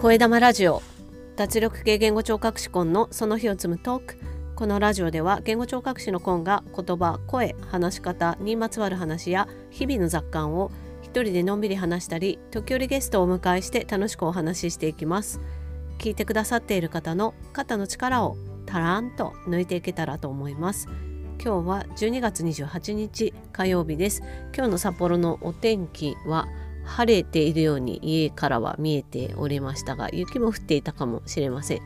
声玉ラジオ。脱力系言語聴覚士コンのその日を積むトーク。このラジオでは言語聴覚士のコンが言葉声話し方にまつわる話や日々の雑感を一人でのんびり話したり時折ゲストをお迎えして楽しくお話ししていきます。聞いてくださっている方の肩の力をたらんと抜いていけたらと思います。今日は12月28日火曜日です。今日の札幌のお天気は晴れているように家からは見えておりましたが雪も降っていたかもしれません。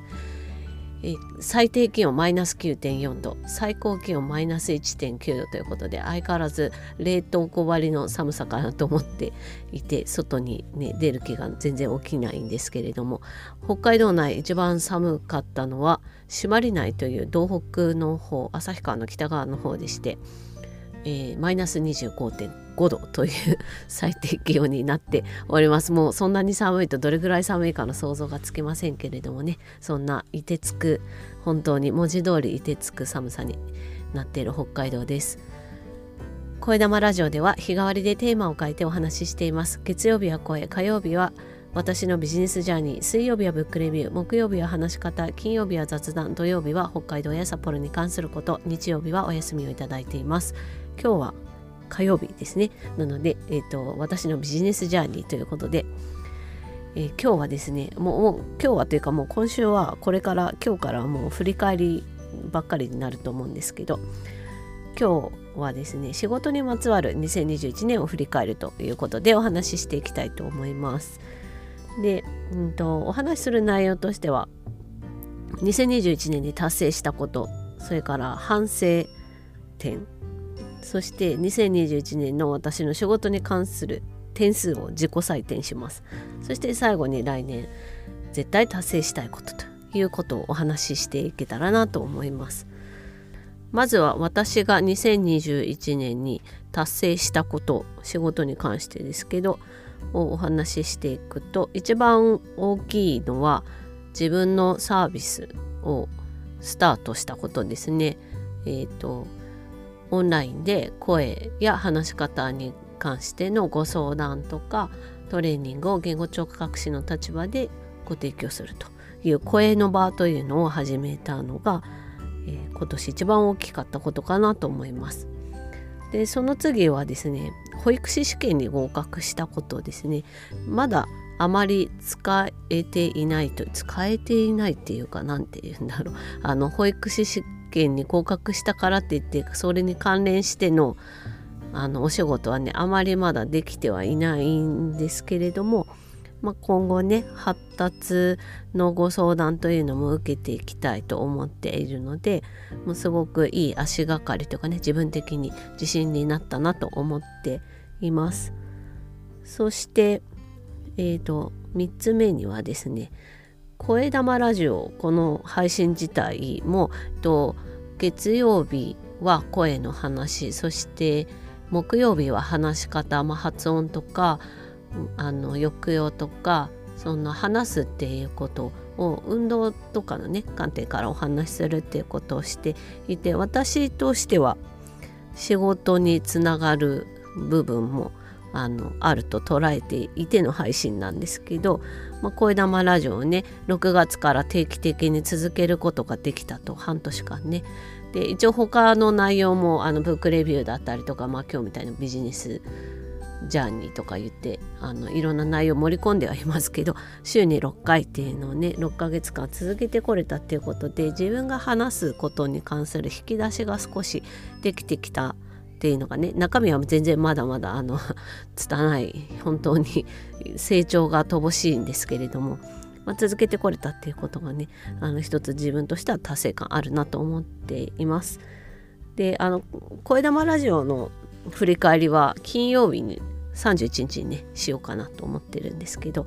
最低気温マイナス9.4度最高気温マイナス1.9度ということで相変わらず冷凍庫張りの寒さかなと思っていて外に、ね、出る気が全然起きないんですけれども北海道内一番寒かったのは朱鞠内という道北の方旭川の北側の方でして、えー、マイナス25.9 5度という最低気温になっております。もうそんなに寒いとどれぐらい寒いかの想像がつきませんけれどもね。そんな凍てつく本当に文字通り凍てつく寒さになっている北海道です。声玉ラジオでは日替わりでテーマを変えてお話ししています。月曜日は声火曜日は私のビジネスジャーニー水曜日はブックレビュー木曜日は話し方金曜日は雑談土曜日は北海道や札幌に関すること日曜日はお休みをいただいています。今日は火曜日ですねなので、えーと、私のビジネスジャーニーということで、えー、今日はですねもう今日はというかもう今週はこれから今日からもう振り返りばっかりになると思うんですけど今日はですね仕事にまつわる2021年を振り返るということでお話ししていきたいと思います。で、うんと、お話しする内容としては2021年に達成したことそれから反省点そして2021年の私の仕事に関する点数を自己採点しますそして最後に来年絶対達成したいことということをお話ししていけたらなと思いますまずは私が2021年に達成したこと仕事に関してですけどをお話ししていくと一番大きいのは自分のサービスをスタートしたことですね。えっ、ー、とオンラインで声や話し方に関してのご相談とかトレーニングを言語聴覚士の立場でご提供するという声の場というのを始めたのが、えー、今年一番大きかったことかなと思います。でその次はですね保育士試験に合格したことですねまだあまり使えていないと使えていないっていうか何て言うんだろうあの保育士試験に合格したからって言ってそれに関連してのあのお仕事はねあまりまだできてはいないんですけれどもまあ、今後ね発達のご相談というのも受けていきたいと思っているのでもうすごくいい足がかりとかね自分的に自信になったなと思っています。そしてえーと、3つ目にはですね声玉ラジオこの配信自体もと月曜日は声の話そして木曜日は話し方、まあ、発音とかあの抑揚とかその話すっていうことを運動とかのね観点からお話しするっていうことをしていて私としては仕事につながる部分もあのあると捉えていての配信なんですけど、まあ、声玉ラジオをね6月から定期的に続けることができたと半年間ね。で一応他の内容もあのブックレビューだったりとか、まあ、今日みたいなビジネスジャーニーとか言ってあのいろんな内容盛り込んではいますけど週に6回っていうのをね6ヶ月間続けてこれたっていうことで自分が話すことに関する引き出しが少しできてきたっていうのがね中身は全然まだまだあの 拙い本当に成長が乏しいんですけれども、まあ、続けてこれたっていうことがねあの一つ自分としては達成感あるなと思っています。であの声玉ラジオの振り返りは金曜日に31日にねしようかなと思ってるんですけど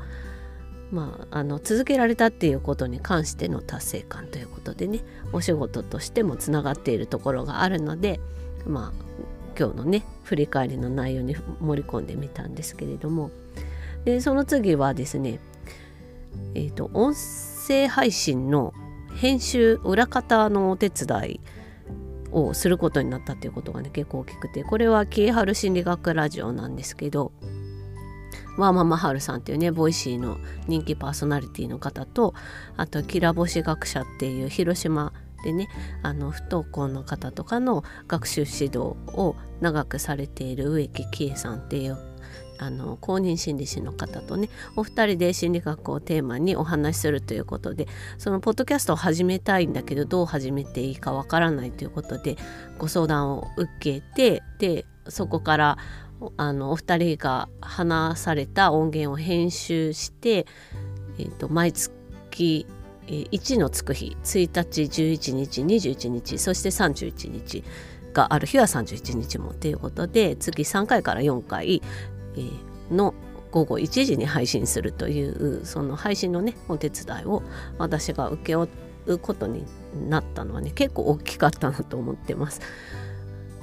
まああの続けられたっていうことに関しての達成感ということでねお仕事としてもつながっているところがあるのでまあ今日のね振り返りの内容に盛り込んでみたんですけれども。でその次はですねえっ、ー、と音声配信の編集裏方のお手伝いをすることになったっていうことがね結構大きくてこれはキーハル心理学ラジオなんですけどワーママハルさんっていうねボイシーの人気パーソナリティの方とあときらぼし学者っていう広島でねあの不登校の方とかの学習指導を長くされている植木喜恵さんっていうあの公認心理師の方とねお二人で心理学をテーマにお話しするということでそのポッドキャストを始めたいんだけどどう始めていいかわからないということでご相談を受けてでそこからあのお二人が話された音源を編集して、えーと、毎月1のつく日1日11日21日そして31日がある日は31日もということで月3回から4回の午後1時に配信するというその配信のねお手伝いを私が請け負うことになったのはね結構大きかったなと思ってます。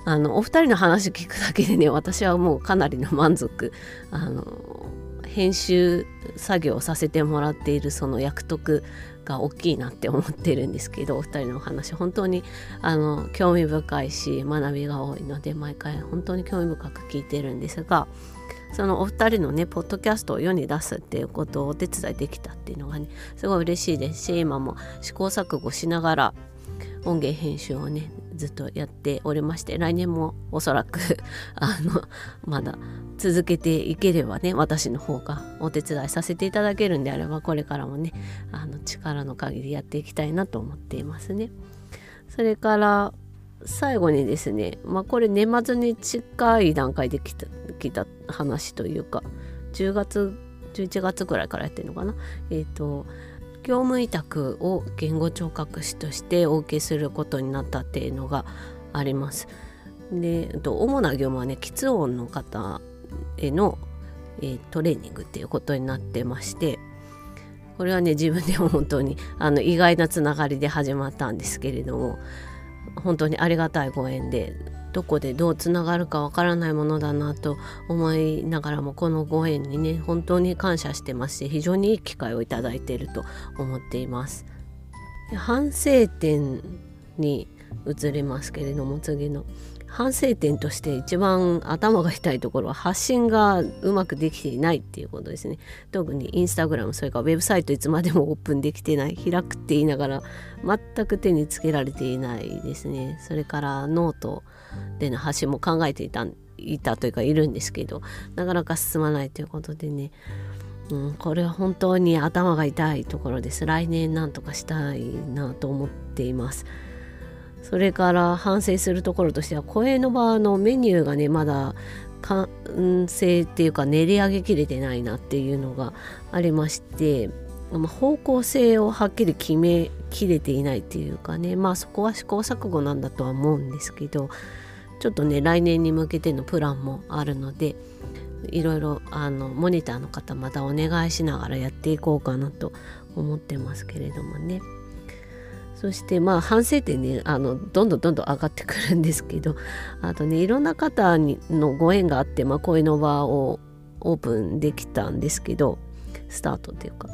あのお二人の話聞くだけでね私はもうかなりの満足あの編集作業をさせてもらっているその役得が大きいなって思ってるんですけどお二人のお話本当にあの興味深いし学びが多いので毎回本当に興味深く聞いてるんですがそのお二人のねポッドキャストを世に出すっていうことをお手伝いできたっていうのがねすごい嬉しいですし今も試行錯誤しながら音源編集をねずっとやっておりまして来年もおそらく あのまだ続けていければね私の方がお手伝いさせていただけるんであればこれからもねあの力の限りやっていきたいなと思っていますね。それから最後にですね、まあ、これ年末に近い段階で来た来た話というか10月11月ぐらいからやってるのかな？えっ、ー、と業務委託を言語聴覚士としてお受けすることになったっていうのがあります。で主な業務はね喫音の方への、えー、トレーニングっていうことになってましてこれはね自分でも本当にあの意外なつながりで始まったんですけれども本当にありがたいご縁でどこでどうつながるかわからないものだなと思いながらもこのご縁にね本当に感謝してますし非常にいい機会をいただいていると思っています。反省点に移りますけれども次の反省点として一番頭が痛いところは発信がうまくできていないっていうことですね特にインスタグラムそれからウェブサイトいつまでもオープンできてない開くって言いながら全く手につけられていないですねそれからノートでの発信も考えていたいたというかいるんですけどなかなか進まないということでねうん、これは本当に頭が痛いところです。来年なんとかしたいなと思っています。それから反省するところとしては声の場のメニューがねまだ完成っていうか練り上げきれてないなっていうのがありまして方向性をはっきり決めきれていないっていうかねまあそこは試行錯誤なんだとは思うんですけどちょっとね来年に向けてのプランもあるのでいろいろあのモニターの方またお願いしながらやっていこうかなと思ってますけれどもね。そしてまあ反省点ねあのどんどんどんどん上がってくるんですけど あとねいろんな方にのご縁があって、まあ、声の場をオープンできたんですけどスタートっていうか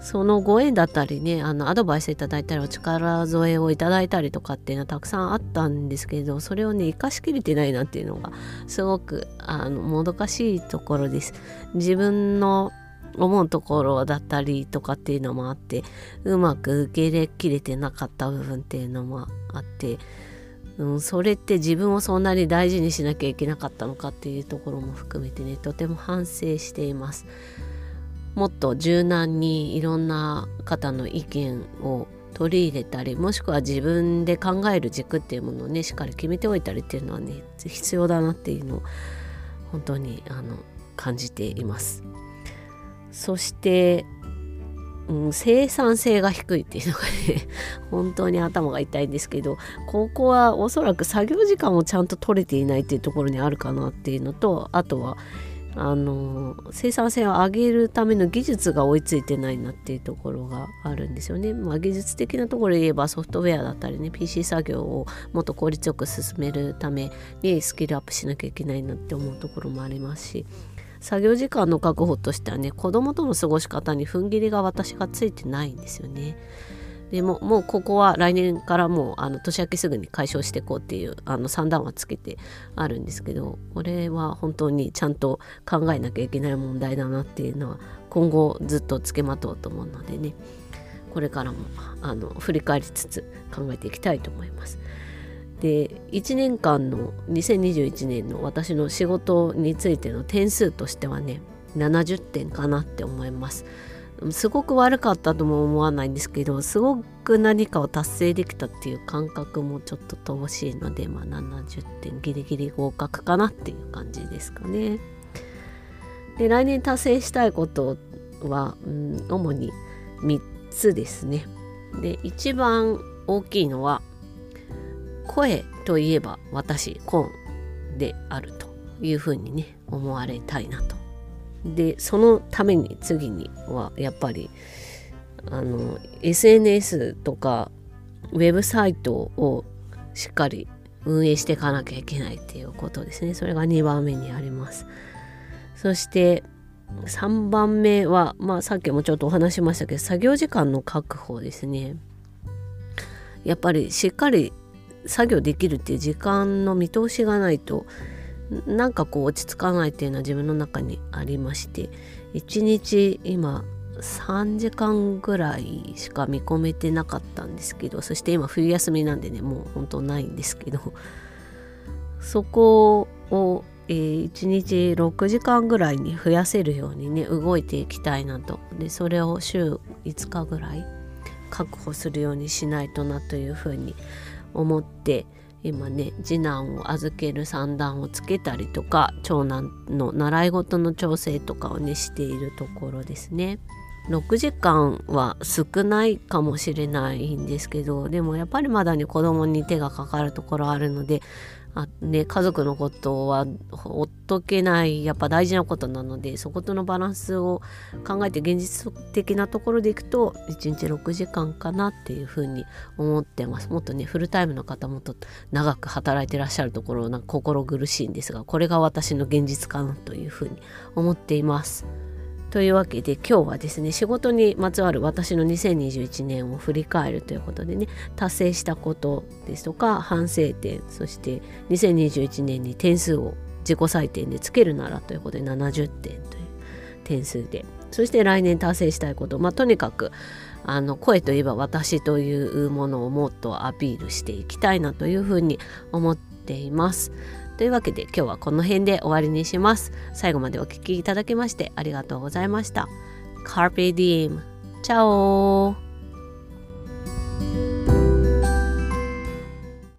そのご縁だったりねあのアドバイスいただいたりお力添えをいただいたりとかっていうのはたくさんあったんですけどそれをね生かしきれてないなっていうのがすごくあのもどかしいところです。自分の思うところだったりとかっていうのもあってうまく受け入れきれてなかった部分っていうのもあって、うん、それって自分をそんなに大事にしなきゃいけなかったのかっていうところも含めてねとても反省しています。もっと柔軟にいろんな方の意見を取り入れたりもしくは自分で考える軸っていうものをねしっかり決めておいたりっていうのはね必要だなっていうのを本当にあの感じています。そして、うん、生産性が低いっていうのがね 本当に頭が痛いんですけどここはおそらく作業時間をちゃんと取れていないっていうところにあるかなっていうのとあとはあの生産性を上げるための技術が追いついてないなっていうところがあるんですよね。まあ、技術的なところで言えばソフトウェアだったりね PC 作業をもっと効率よく進めるためにスキルアップしなきゃいけないなって思うところもありますし作業時間の確保としてはね子供との過ごし方に踏ん切りが私がついてないんですよね。でももうここは来年からもうあの年明けすぐに解消していこうっていうあの算段はつけてあるんですけどこれは本当にちゃんと考えなきゃいけない問題だなっていうのは今後ずっとつけまとうと思うのでねこれからもあの振り返りつつ考えていきたいと思います。で1年間の2021年の私の仕事についての点数としてはね70点かなって思います。すごく悪かったとも思わないんですけどすごく何かを達成できたっていう感覚もちょっと乏しいので、まあ、70点ギリギリ合格かなっていう感じですかね。で来年達成したいことは、うん、主に3つですね。で一番大きいのは声といえば私コンであるというふうにね思われたいなと。でそのために次にはやっぱりあの SNS とかウェブサイトをしっかり運営していかなきゃいけないっていうことですね。それが2番目にあります。そして3番目は、まあ、さっきもちょっとお話しましたけど作業時間の確保ですね。やっぱりしっかり作業できるっていう時間の見通しがないとなんかこう落ち着かないっていうのは自分の中にありまして1日今3時間ぐらいしか見込めてなかったんですけどそして今冬休みなんでねもう本当ないんですけどそこを、えー、1日6時間ぐらいに増やせるようにね動いていきたいなと。でそれを週5日ぐらい確保するようにしないとなというふうに思って今ね次男を預ける算段をつけたりとか長男の習い事の調整とかをねしているところですね。6時間は少ないかもしれないんですけどでもやっぱりまだに子供に手がかかるところあるのであね、家族のことはほっとけないやっぱ大事なことなのでそことのバランスを考えて現実的なところでいくと1日6時間かなっていうふうに思ってますもっとねフルタイムの方もっと長く働いてらっしゃるところなんか心苦しいんですがこれが私の現実かなというふうに思っています。というわけで今日はですね仕事にまつわる私の2021年を振り返るということでね達成したことですとか反省点そして2021年に点数を自己採点でつけるならということで70点という点数でそして来年達成したいことまあとにかくあの声といえば私というものをもっとアピールしていきたいなというふうに思っています。というわけで今日はこの辺で終わりにします。最後までお聴きいただきましてありがとうございました。Carpe Diem。チャオ